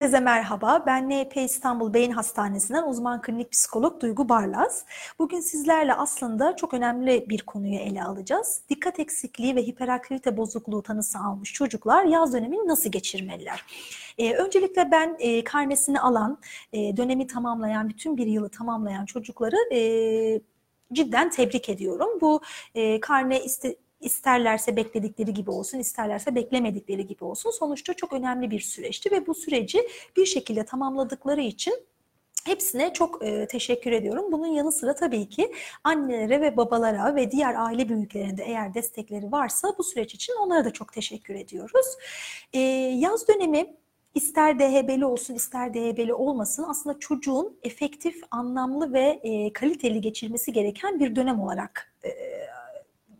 Herkese merhaba. Ben NP İstanbul Beyin Hastanesi'nden uzman klinik psikolog Duygu Barlaz. Bugün sizlerle aslında çok önemli bir konuyu ele alacağız. Dikkat eksikliği ve hiperaktivite bozukluğu tanısı almış çocuklar yaz dönemini nasıl geçirmeliler? Ee, öncelikle ben e, karnesini alan, e, dönemi tamamlayan, bütün bir yılı tamamlayan çocukları e, cidden tebrik ediyorum. Bu e, karne iste, isterlerse bekledikleri gibi olsun, isterlerse beklemedikleri gibi olsun. Sonuçta çok önemli bir süreçti ve bu süreci bir şekilde tamamladıkları için Hepsine çok e, teşekkür ediyorum. Bunun yanı sıra tabii ki annelere ve babalara ve diğer aile büyüklerinde eğer destekleri varsa bu süreç için onlara da çok teşekkür ediyoruz. E, yaz dönemi ister DHB'li olsun ister DHB'li olmasın aslında çocuğun efektif, anlamlı ve e, kaliteli geçirmesi gereken bir dönem olarak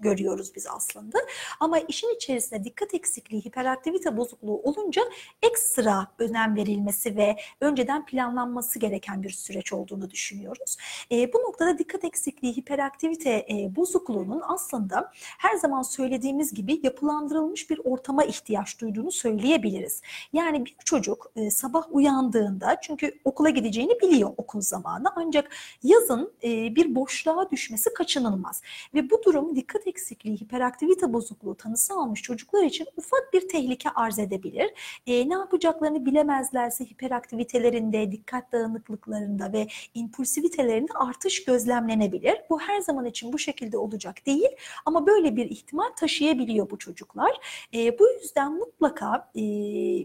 görüyoruz biz aslında. Ama işin içerisinde dikkat eksikliği, hiperaktivite bozukluğu olunca ekstra önem verilmesi ve önceden planlanması gereken bir süreç olduğunu düşünüyoruz. E, bu noktada dikkat eksikliği, hiperaktivite e, bozukluğunun aslında her zaman söylediğimiz gibi yapılandırılmış bir ortama ihtiyaç duyduğunu söyleyebiliriz. Yani bir çocuk e, sabah uyandığında çünkü okula gideceğini biliyor okul zamanı ancak yazın e, bir boşluğa düşmesi kaçınılmaz. Ve bu durum dikkat eksikliği, hiperaktivite bozukluğu tanısı almış çocuklar için ufak bir tehlike arz edebilir. E, ne yapacaklarını bilemezlerse hiperaktivitelerinde, dikkat dağınıklıklarında ve impulsivitelerinde artış gözlemlenebilir. Bu her zaman için bu şekilde olacak değil ama böyle bir ihtimal taşıyabiliyor bu çocuklar. E, bu yüzden mutlaka e,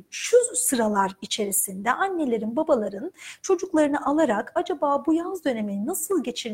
şu sıralar içerisinde annelerin, babaların çocuklarını alarak acaba bu yaz dönemini nasıl geçirmeli